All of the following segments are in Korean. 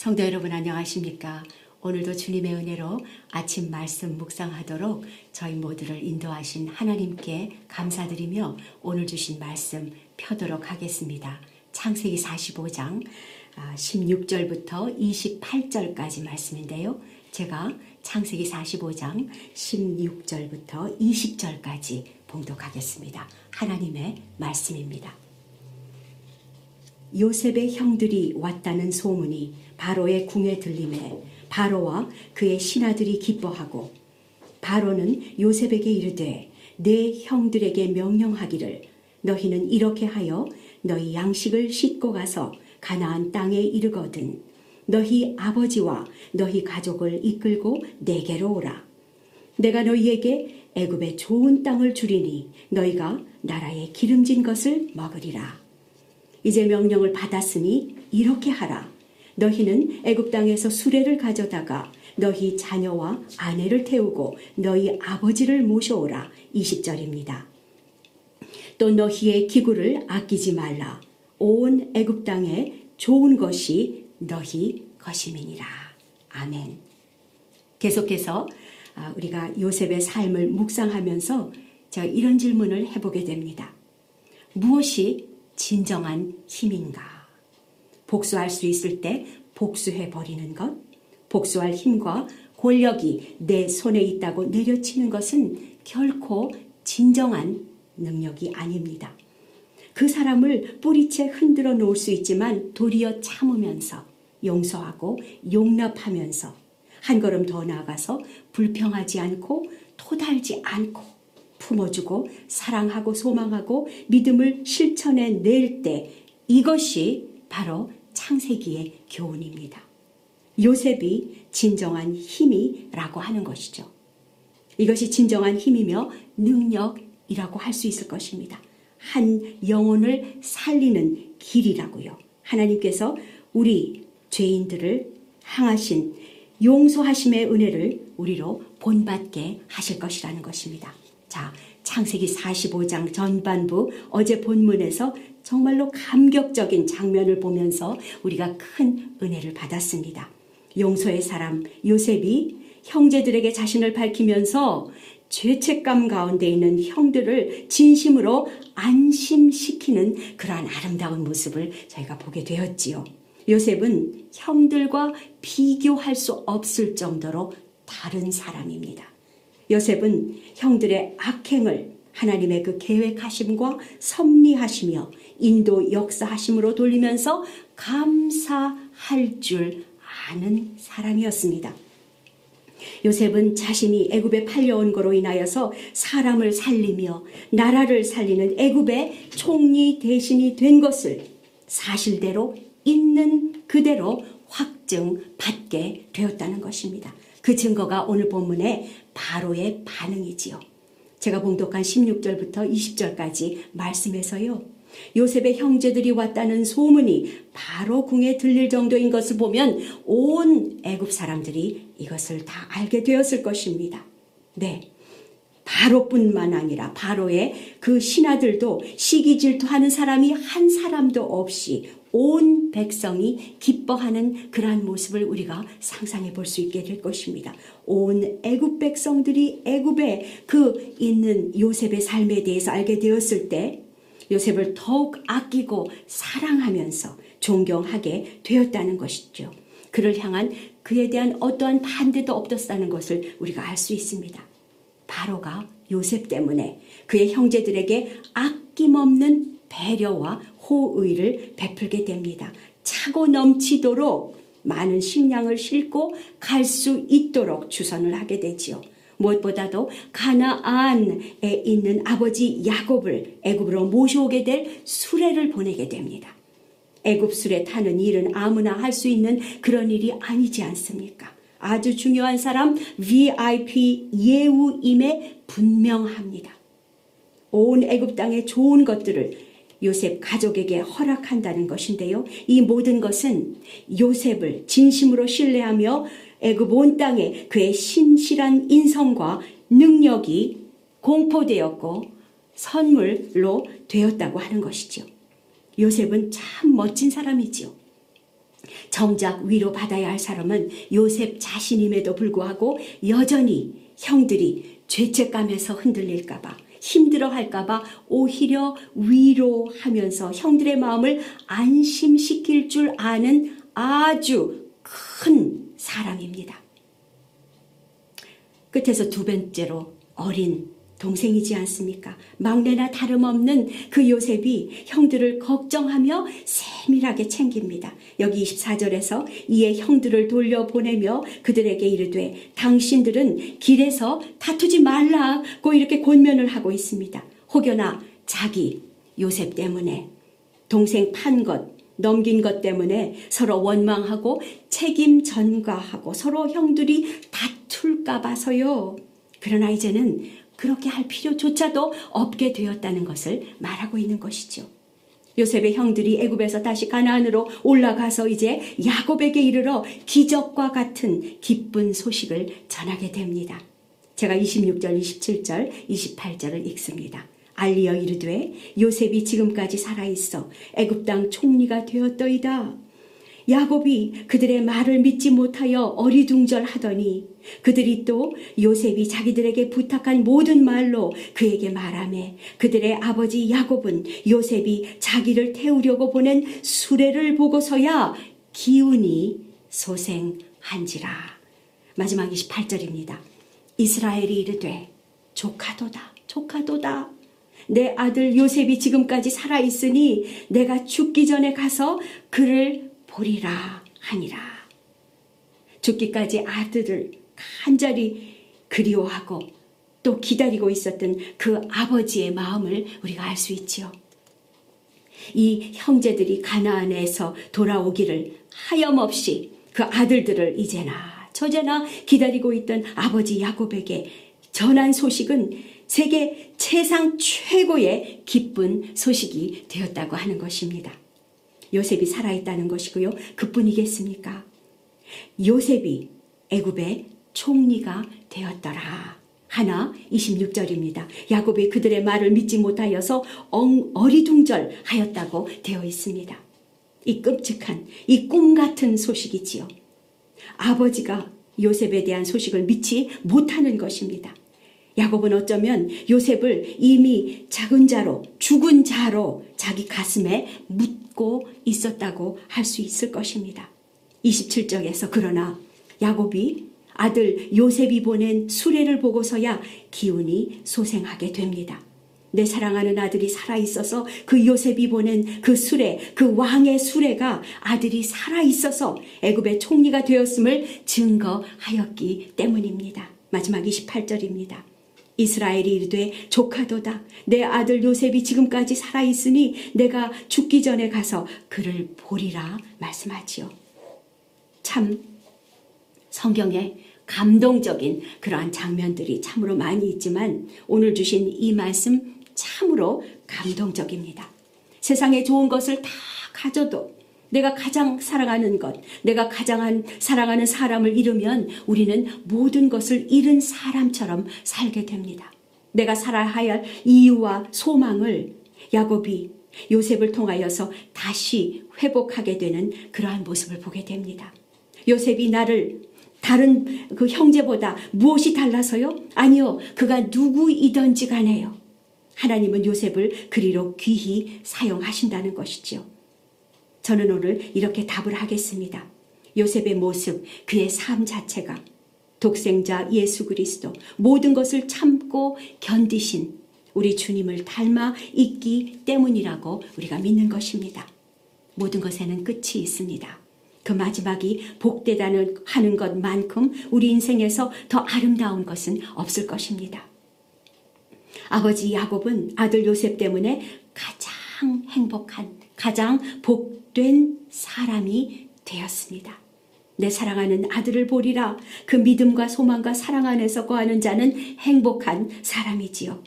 성도 여러분 안녕하십니까? 오늘도 주님의 은혜로 아침 말씀 묵상하도록 저희 모두를 인도하신 하나님께 감사드리며 오늘 주신 말씀 펴도록 하겠습니다. 창세기 45장 16절부터 28절까지 말씀인데요. 제가 창세기 45장 16절부터 20절까지 봉독하겠습니다. 하나님의 말씀입니다. 요셉의 형들이 왔다는 소문이 바로의 궁에 들림에 바로와 그의 신하들이 기뻐하고 바로는 요셉에게 이르되 내 형들에게 명령하기를 너희는 이렇게 하여 너희 양식을 싣고 가서 가나안 땅에 이르거든. 너희 아버지와 너희 가족을 이끌고 내게로 오라. 내가 너희에게 애굽의 좋은 땅을 주리니 너희가 나라의 기름진 것을 먹으리라 이제 명령을 받았으니 이렇게 하라. 너희는 애굽 땅에서 수레를 가져다가 너희 자녀와 아내를 태우고 너희 아버지를 모셔오라. 20절입니다. 또 너희의 기구를 아끼지 말라. 온 애굽 땅에 좋은 것이 너희 것임이니라. 아멘. 계속해서 아, 우리가 요셉의 삶을 묵상하면서 제가 이런 질문을 해보게 됩니다. 무엇이 진정한 힘인가? 복수할 수 있을 때 복수해 버리는 것, 복수할 힘과 권력이 내 손에 있다고 내려치는 것은 결코 진정한 능력이 아닙니다. 그 사람을 뿌리채 흔들어 놓을 수 있지만 도리어 참으면서 용서하고 용납하면서 한 걸음 더 나아가서 불평하지 않고 토달지 않고 품어주고 사랑하고 소망하고 믿음을 실천해 낼 때 이것이 바로 창세기의 교훈입니다. 요셉이 진정한 힘이라고 하는 것이죠. 이것이 진정한 힘이며 능력이라고 할 수 있을 것입니다. 한 영혼을 살리는 길이라고요. 하나님께서 우리 죄인들을 향하신 용서하심의 은혜를 우리로 본받게 하실 것이라는 것입니다. 자, 창세기 45장 전반부 어제 본문에서 정말로 감격적인 장면을 보면서 우리가 큰 은혜를 받았습니다. 용서의 사람 요셉이 형제들에게 자신을 밝히면서 죄책감 가운데 있는 형들을 진심으로 안심시키는 그러한 아름다운 모습을 저희가 보게 되었지요. 요셉은 형들과 비교할 수 없을 정도로 다른 사람입니다. 요셉은 형들의 악행을 하나님의 그 계획하심과 섭리하시며 인도 역사하심으로 돌리면서 감사할 줄 아는 사람이었습니다. 요셉은 자신이 애굽에 팔려온 거로 인하여서 사람을 살리며 나라를 살리는 애굽의 총리 대신이 된 것을 사실대로 있는 그대로 확증받게 되었다는 것입니다. 그 증거가 오늘 본문의 바로의 반응이지요. 제가 봉독한 16절부터 20절까지 말씀에서요. 요셉의 형제들이 왔다는 소문이 바로 궁에 들릴 정도인 것을 보면 온 애굽 사람들이 이것을 다 알게 되었을 것입니다. 네. 바로뿐만 아니라 바로의 그 신하들도 시기 질투하는 사람이 한 사람도 없이 온 백성이 기뻐하는 그러한 모습을 우리가 상상해 볼 수 있게 될 것입니다. 온 애굽 백성들이 애굽에 그 있는 요셉의 삶에 대해서 알게 되었을 때 요셉을 더욱 아끼고 사랑하면서 존경하게 되었다는 것이죠. 그를 향한 그에 대한 어떠한 반대도 없었다는 것을 우리가 알 수 있습니다. 바로가 요셉 때문에 그의 형제들에게 아낌없는 배려와 호의를 베풀게 됩니다. 차고 넘치도록 많은 식량을 싣고 갈 수 있도록 주선을 하게 되지요. 무엇보다도 가나안에 있는 아버지 야곱을 애굽으로 모셔오게 될 수레를 보내게 됩니다. 애굽 수레 타는 일은 아무나 할 수 있는 그런 일이 아니지 않습니까? 아주 중요한 사람 VIP 예우임에 분명합니다. 온 애굽 땅의 좋은 것들을 요셉 가족에게 허락한다는 것인데요. 이 모든 것은 요셉을 진심으로 신뢰하며 애굽 온 땅에 그의 신실한 인성과 능력이 공포되었고 선물로 되었다고 하는 것이죠. 요셉은 참 멋진 사람이지요. 정작 위로 받아야 할 사람은 요셉 자신임에도 불구하고 여전히 형들이 죄책감에서 흔들릴까봐 힘들어 할까봐 오히려 위로하면서 형들의 마음을 안심시킬 줄 아는 아주 큰 사람입니다. 끝에서 두 번째로 어린 동생이지 않습니까? 막내나 다름없는 그 요셉이 형들을 걱정하며 세밀하게 챙깁니다. 여기 24절에서 이에 형들을 돌려보내며 그들에게 이르되 당신들은 길에서 다투지 말라고 이렇게 권면을 하고 있습니다. 혹여나 자기 요셉 때문에 동생 판 것, 넘긴 것 때문에 서로 원망하고 책임 전가하고 서로 형들이 다툴까 봐서요. 그러나 이제는 그렇게 할 필요조차도 없게 되었다는 것을 말하고 있는 것이죠. 요셉의 형들이 애굽에서 다시 가나안으로 올라가서 이제 야곱에게 이르러 기적과 같은 기쁜 소식을 전하게 됩니다. 제가 26절, 27절, 28절을 읽습니다. 알리어 이르되 요셉이 지금까지 살아 있어 애굽 땅 총리가 되었더이다. 야곱이 그들의 말을 믿지 못하여 어리둥절하더니 그들이 또 요셉이 자기들에게 부탁한 모든 말로 그에게 말하매 그들의 아버지 야곱은 요셉이 자기를 태우려고 보낸 수레를 보고서야 기운이 소생한지라. 마지막 28절입니다. 이스라엘이 이르되 조카도다 조카도다 내 아들 요셉이 지금까지 살아있으니 내가 죽기 전에 가서 그를 보리라 하니라. 죽기까지 아들을 간절히 그리워하고 또 기다리고 있었던 그 아버지의 마음을 우리가 알 수 있지요. 이 형제들이 가나안에서 돌아오기를 하염없이 그 아들들을 이제나 저제나 기다리고 있던 아버지 야곱에게 전한 소식은 세계 최상 최고의 기쁜 소식이 되었다고 하는 것입니다. 요셉이 살아있다는 것이고요. 그뿐이겠습니까? 요셉이 애굽의 총리가 되었더라. 하나 26절입니다. 야곱이 그들의 말을 믿지 못하여서 어리둥절하였다고 되어 있습니다. 이 끔찍한 이 꿈 같은 소식이지요. 아버지가 요셉에 대한 소식을 믿지 못하는 것입니다. 야곱은 어쩌면 요셉을 이미 작은 자로 죽은 자로 자기 가슴에 묻고 있었다고 할 수 있을 것입니다. 27절에서 그러나 야곱이 아들 요셉이 보낸 수레를 보고서야 기운이 소생하게 됩니다. 내 사랑하는 아들이 살아있어서 그 요셉이 보낸 그 수레, 그 왕의 수레가 아들이 살아있어서 애굽의 총리가 되었음을 증거하였기 때문입니다. 마지막 28절입니다. 이스라엘이 이르되 조카도다 내 아들 요셉이 지금까지 살아 있으니 내가 죽기 전에 가서 그를 보리라 말씀하지요. 참 성경에 감동적인 그러한 장면들이 참으로 많이 있지만 오늘 주신 이 말씀 참으로 감동적입니다. 세상에 좋은 것을 다 가져도 내가 가장 사랑하는 것, 내가 가장 사랑하는 사람을 잃으면 우리는 모든 것을 잃은 사람처럼 살게 됩니다. 내가 살아야 할 이유와 소망을 야곱이 요셉을 통하여서 다시 회복하게 되는 그러한 모습을 보게 됩니다. 요셉이 나를 다른 그 형제보다 무엇이 달라서요? 아니요. 그가 누구이든지 간에요. 하나님은 요셉을 그리로 귀히 사용하신다는 것이지요. 저는 오늘 이렇게 답을 하겠습니다. 요셉의 모습, 그의 삶 자체가 독생자 예수 그리스도 모든 것을 참고 견디신 우리 주님을 닮아 있기 때문이라고 우리가 믿는 것입니다. 모든 것에는 끝이 있습니다. 그 마지막이 복되다는 하는 것만큼 우리 인생에서 더 아름다운 것은 없을 것입니다. 아버지 야곱은 아들 요셉 때문에 가장 행복한, 가장 복 된 사람이 되었습니다. 내 사랑하는 아들을 보리라 그 믿음과 소망과 사랑 안에서 거하는 자는 행복한 사람이지요.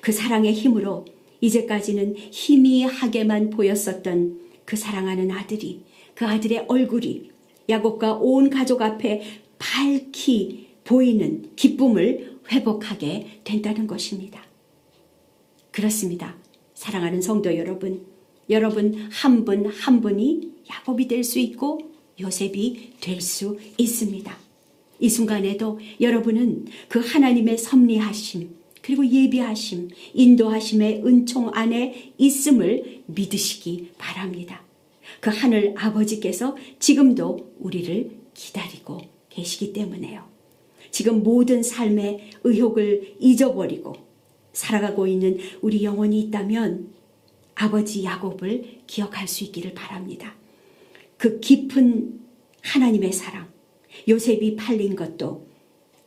그 사랑의 힘으로 이제까지는 희미하게만 보였었던 그 사랑하는 아들이 그 아들의 얼굴이 야곱과 온 가족 앞에 밝히 보이는 기쁨을 회복하게 된다는 것입니다. 그렇습니다. 사랑하는 성도 여러분, 여러분 한 분한 한 분이 야곱이 될 수 있고 요셉이 될 수 있습니다. 이 순간에도 여러분은 그 하나님의 섭리하심, 그리고 예비하심, 인도하심의 은총 안에 있음을 믿으시기 바랍니다. 그 하늘 아버지께서 지금도 우리를 기다리고 계시기 때문에요. 지금 모든 삶의 의혹을 잊어버리고 살아가고 있는 우리 영혼이 있다면 아버지 야곱을 기억할 수 있기를 바랍니다. 그 깊은 하나님의 사랑, 요셉이 팔린 것도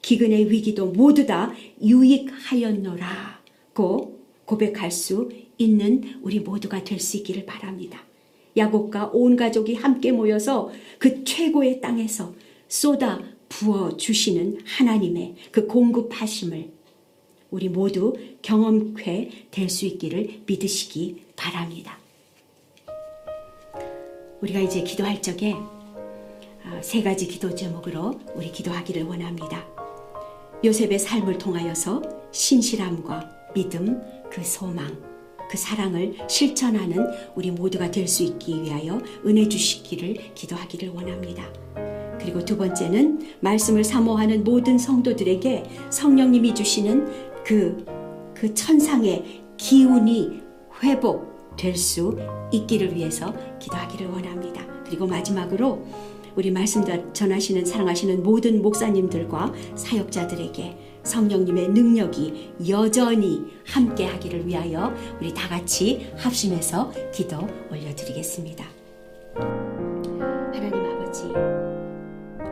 기근의 위기도 모두 다 유익하였노라고 고백할 수 있는 우리 모두가 될 수 있기를 바랍니다. 야곱과 온 가족이 함께 모여서 그 최고의 땅에서 쏟아 부어 주시는 하나님의 그 공급하심을 우리 모두 경험케 될 수 있기를 믿으시기 바랍니다. 우리가 이제 기도할 적에 아, 세 가지 기도 제목으로 우리 기도하기를 원합니다. 요셉의 삶을 통하여서 신실함과 믿음, 그 소망, 그 사랑을 실천하는 우리 모두가 될 수 있기 위하여 은혜 주시기를 기도하기를 원합니다. 그리고 두 번째는 말씀을 사모하는 모든 성도들에게 성령님이 주시는 그, 그 천상의 기운이 회복될 수 있기를 위해서 기도하기를 원합니다. 그리고 마지막으로 우리 말씀 전하시는 사랑하시는 모든 목사님들과 사역자들에게 성령님의 능력이 여전히 함께 하기를 위하여 우리 다 같이 합심해서 기도 올려드리겠습니다. 하나님 아버지,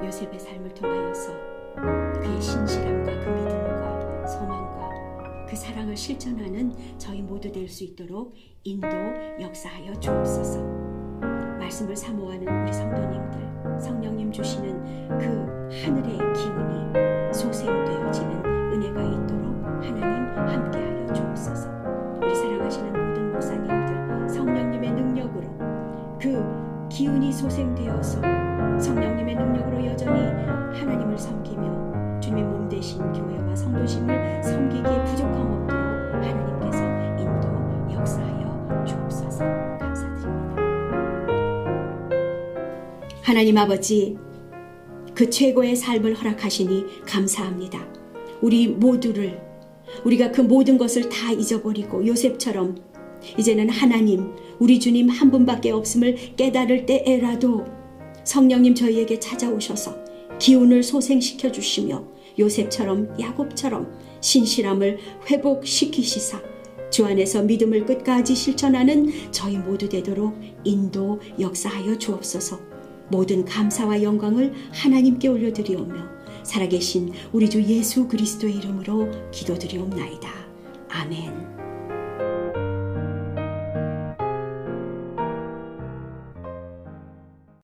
요셉의 삶을 통하여서 그의 신실함과 그 믿음과 소망과 그 사랑을 실천하는 저희 모두 될 수 있도록 인도 역사하여 주옵소서. 말씀을 사모하는 우리 성도님들, 성령님 주시는 그 하늘의 기운이 소생되어지는 은혜가 있도록 하나님 함께하여 주옵소서. 우리 사랑하시는 모든 목사님들, 성령님의 능력으로 그 기운이 소생되어서 성령님의 능력으로 여전히 하나님을 섬기며 주님의 몸 되신 교회와 성도심을 주옵소서 감사드립니다. 하나님 아버지 그 최고의 삶을 허락하시니 감사합니다. 우리 모두를 우리가 그 모든 것을 다 잊어버리고 요셉처럼 이제는 하나님 우리 주님 한 분밖에 없음을 깨달을 때에라도 성령님 저희에게 찾아오셔서 기운을 소생시켜 주시며 요셉처럼 야곱처럼 신실함을 회복시키시사 주 안에서 믿음을 끝까지 실천하는 저희 모두 되도록 인도 역사하여 주옵소서 모든 감사와 영광을 하나님께 올려드리오며 살아계신 우리 주 예수 그리스도의 이름으로 기도드리옵나이다. 아멘.